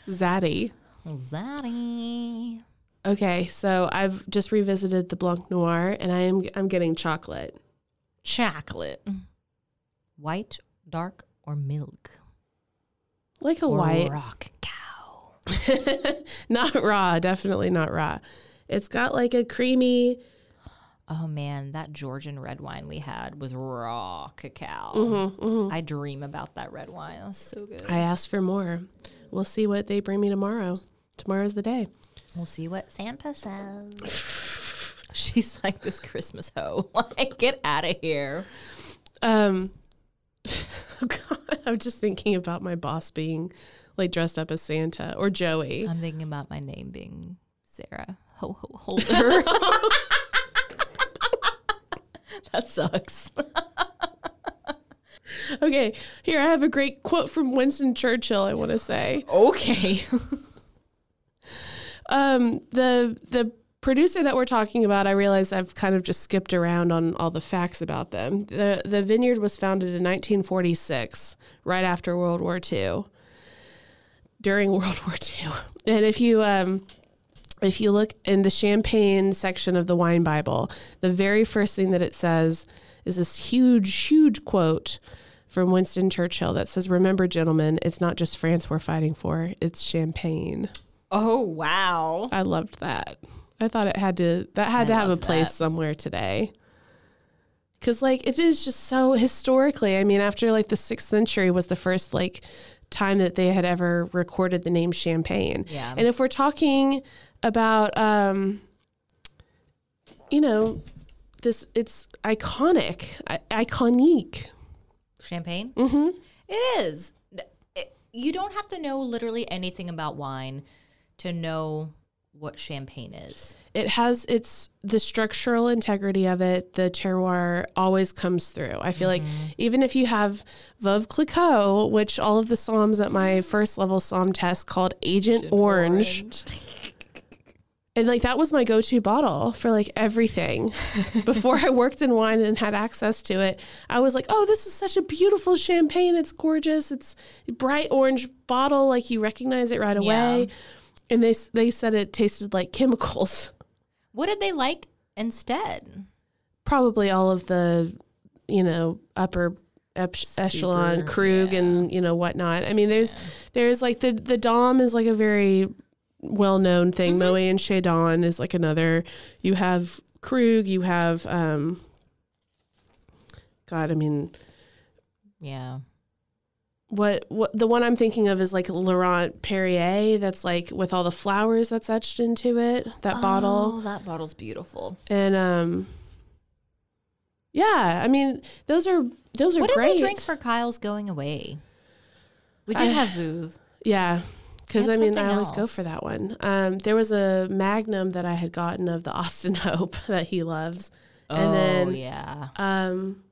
Zaddy. Zaddy. Okay, so I've just revisited the Blanc Noir, and I am I'm getting chocolate. Chocolate. White, dark, or milk? Like a Or white, raw cacao. not raw. Definitely not raw. It's got like a creamy. Oh man, that Georgian red wine we had was raw cacao. Mm-hmm, I dream about that red wine. It was so good. I asked for more. We'll see what they bring me tomorrow. Tomorrow's the day. we'll see what Santa says. She's like this Christmas hoe. Like, get out of here. Um, God, I'm just thinking about my boss being like dressed up as Santa or Joey. I'm thinking about my name being Sarah Ho Ho Holder. that sucks. Okay, here I have a great quote from Winston Churchill. I want to say, Okay. um, the the producer that we're talking about, I realize I've kind of just skipped around on all the facts about them. the The vineyard was founded in 1946, right after World War II. during World War II. And if you um, if you look in the champagne section of the wine Bible, the very first thing that it says is this huge, huge quote from Winston Churchill that says, Remember, gentlemen, it's not just France we're fighting for, it's champagne. Oh wow. I loved that. I thought it had to that had I to have a place that. somewhere today. Cause like it is just so historically. I mean, after like the sixth century was the first like time that they had ever recorded the name champagne. Yeah. And if we're talking about um you know, this it's iconic. I- iconique. Champagne? Mm-hmm. It is. It- you don't have to know literally anything about wine to know what champagne is. it has it's the structural integrity of it the terroir always comes through. I feel like mm-hmm. even if you have veuve clicquot which all of the somms at my first level somm test called agent, orange, and like that was my go-to bottle for like everything. Before i worked in wine and had access to it i was like oh this is such a beautiful champagne. It's gorgeous. It's bright orange bottle. Like you recognize it right away and they they said it tasted like chemicals. What did they like instead? probably all of the you know upper ep- echelon Super, krug and you know whatnot. I mean there's there's like the the dom is like a very well-known thing. Moët and Chandon is like another. You have krug you have um god i mean Yeah. What what the one i'm thinking of is like laurent perrier that's like with all the flowers that's etched into it that bottle Oh, that bottle's beautiful. and um yeah i mean those are those are What did great we drink for Kyle's going away? We did I- have Veuve. yeah because i mean i always go for that one um there was a magnum that i had gotten of the austin hope that he loves and oh, then yeah. um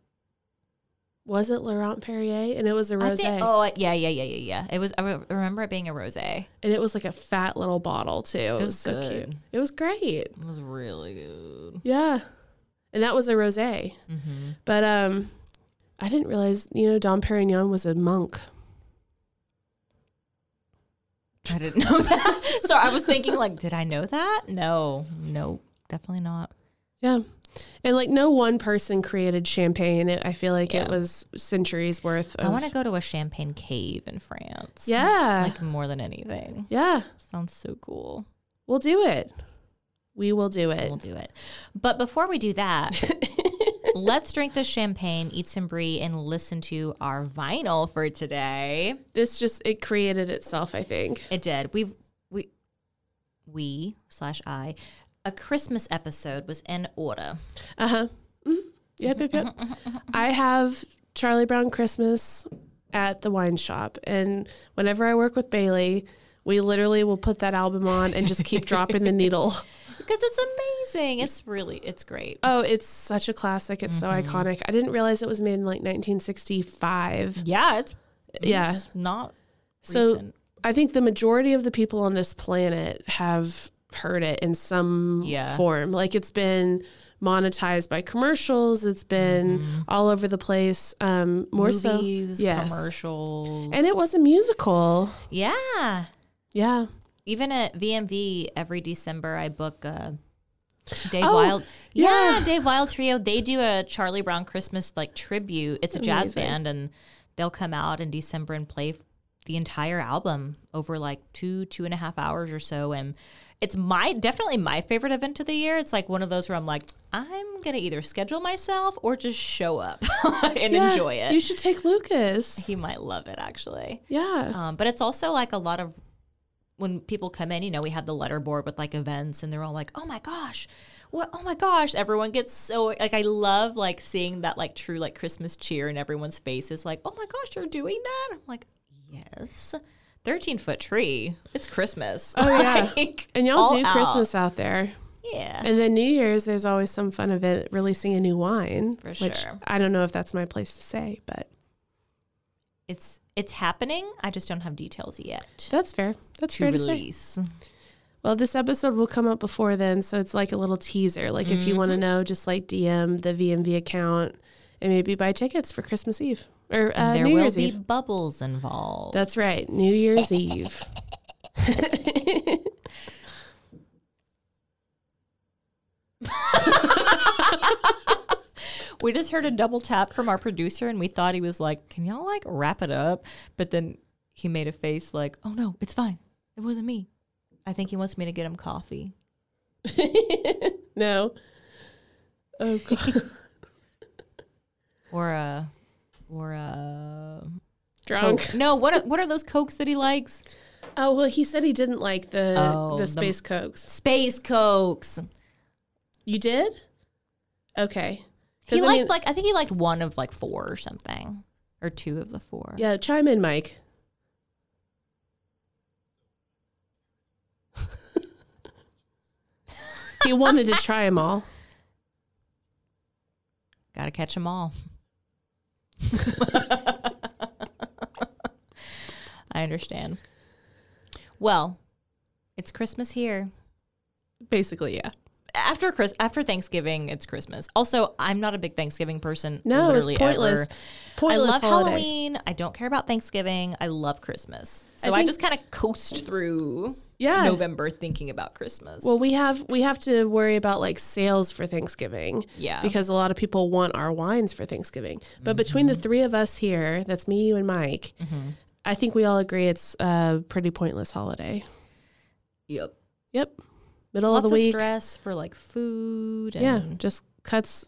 was it laurent perrier and it was a rose oh, yeah, yeah, yeah, yeah, yeah. It was. I re- remember it being a rosé. And it was like a fat little bottle too it, was, was so cute it was great It was really good. yeah and that was a rose Mm-hmm. but um i didn't realize you know dom perignon was a monk I didn't know that. so I was thinking, like, did I know that? No, no, definitely not. Yeah. And like no one person created champagne. It, I feel like Yeah. it was centuries worth of I want to go to a champagne cave in France. Yeah. like more than anything. yeah, Sounds so cool. we'll do it. We will do it. We'll do it. But before we do that, let's drink the champagne, eat some brie, and listen to our vinyl for today. This just it created itself, I think. It did. We've we we slash I a Christmas episode was in order. Uh-huh. Mhm. Yep, yep, yep. I have Charlie Brown Christmas at the wine shop and whenever I work with Bailey, we literally will put that album on and just keep dropping the needle. Because it's amazing. It's really it's great. Oh, it's such a classic. It's so iconic. I didn't realize it was made in like 1965. Yeah, it's Yeah. it's not So recent. I think the majority of the people on this planet have heard it in some Yeah. form. Like it's been monetized by commercials. It's been all over the place. Um, more Movies, so, yes. commercials. And it was a musical. yeah. Yeah. Even at VMV every December I book uh Dave Oh, Wild. Yeah, yeah. Dave Wild Trio. They do a Charlie Brown Christmas like tribute. It's a jazz band and they'll come out in December and play the entire album over like two, two and a half hours or so. And it's my definitely my favorite event of the year. It's like one of those where I'm like, I'm gonna either schedule myself or just show up and Yeah, enjoy it. You should take Lucas. he might love it actually. Yeah. Um, but it's also like a lot of when people come in, you know, we have the letter board with like events and they're all like, oh my gosh, what? Oh my gosh. Everyone gets so like, I love like seeing that like true like Christmas cheer in everyone's faces. Like, oh my gosh, you're doing that? I'm like, yes. 13 foot tree. It's Christmas. Oh, yeah. Like, And y'all do out. Christmas out there. Yeah. And then New Year's, there's always some fun event releasing a new wine. For which sure. I don't know if that's my place to say, but It's it's happening. I just don't have details yet that's fair. That's to fair to say. Well, this episode will come up before then, so it's like a little teaser. Like if you want Mm-hmm. to know, just like DM the VMV account and maybe buy tickets for Christmas Eve or uh, there New will Year's be Eve. bubbles involved. That's right, New Year's Eve. we just heard a double tap from our producer and we thought he was like, Can y'all like wrap it up? But then he made a face like, Oh no, it's fine. It wasn't me. I think he wants me to get him coffee. no. Oh god. Or a or a Drunk. Coke. No, what are, what are those cokes that he likes? Oh well, he said he didn't like the Oh, the the- space cokes. Space cokes. You did? Okay. He I liked mean- like I think he liked one of like four or something, or two of the four. Yeah, chime in, Mike. he wanted to try them all. Got to catch them all. I understand. Well, it's Christmas here. Basically, yeah. After Chris, after Thanksgiving, it's Christmas. Also, I'm not a big Thanksgiving person. No, literally it's pointless. Ever. Pointless I love holiday. Halloween. I don't care about Thanksgiving. I love Christmas. So I, think- just kind of coast through Yeah. November thinking about Christmas. Well, we have we have to worry about like sales for Thanksgiving. Yeah. Because a lot of people want our wines for Thanksgiving. But between Mm-hmm. the three of us here, that's me, you, and Mike, I think we all agree it's a pretty pointless holiday. yep. Yep. Middle Lots of of, the week. Of stress for like food. And yeah. Just cuts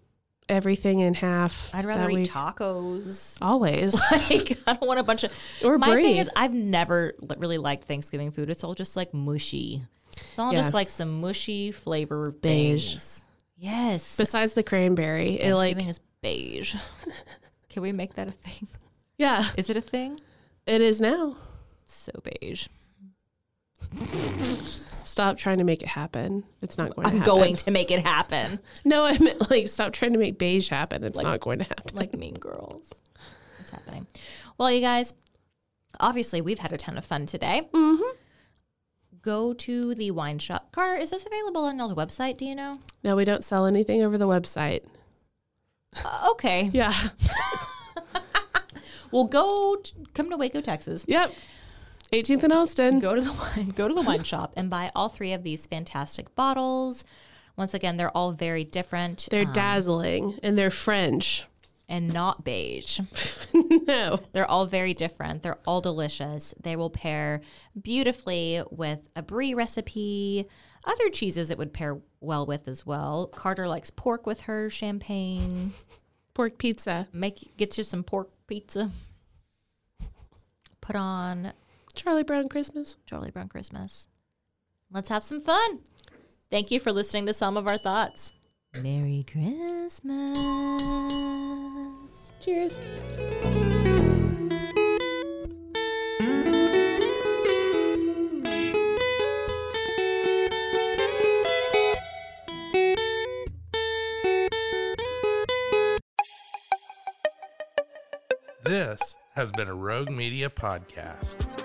everything in half. I'd rather eat. Tacos. Always. like I don't want a bunch of. Or My thing is, I've never really liked Thanksgiving food. It's all just like mushy. It's all Yeah. just like some mushy flavor Beige. things. Yes, Besides the cranberry, it like Thanksgiving is beige. Can we make that a thing? yeah, Is it a thing? it is now. So beige. Stop trying to make it happen. It's not going to I'm happen. going to make it happen. No, I meant like stop trying to make beige happen. It's Like- not going to happen. like Mean Girls. What's happening? Well, you guys, obviously we've had a ton of fun today. Mm-hmm. Go to the wine shop. Car, is this available on y'all's website? Do you know? No, we don't sell anything over the website. Uh, okay. Yeah. Well, go come to Waco, Texas. yep. 18th and Austin. Go to the wine, go to the wine shop and buy all three of these fantastic bottles. Once again, they're all very different. They're um, dazzling and they're French. and not beige. no. They're all very different. They're all delicious. They will pair beautifully with a brie recipe, other cheeses it would pair well with as well. Carter likes pork with her champagne. Pork pizza. Make get you some pork pizza. Put on Charlie Brown Christmas. Charlie Brown Christmas. Let's have some fun. Thank you for listening to some of our thoughts. Merry Christmas. Cheers. This has been a Rogue Media podcast.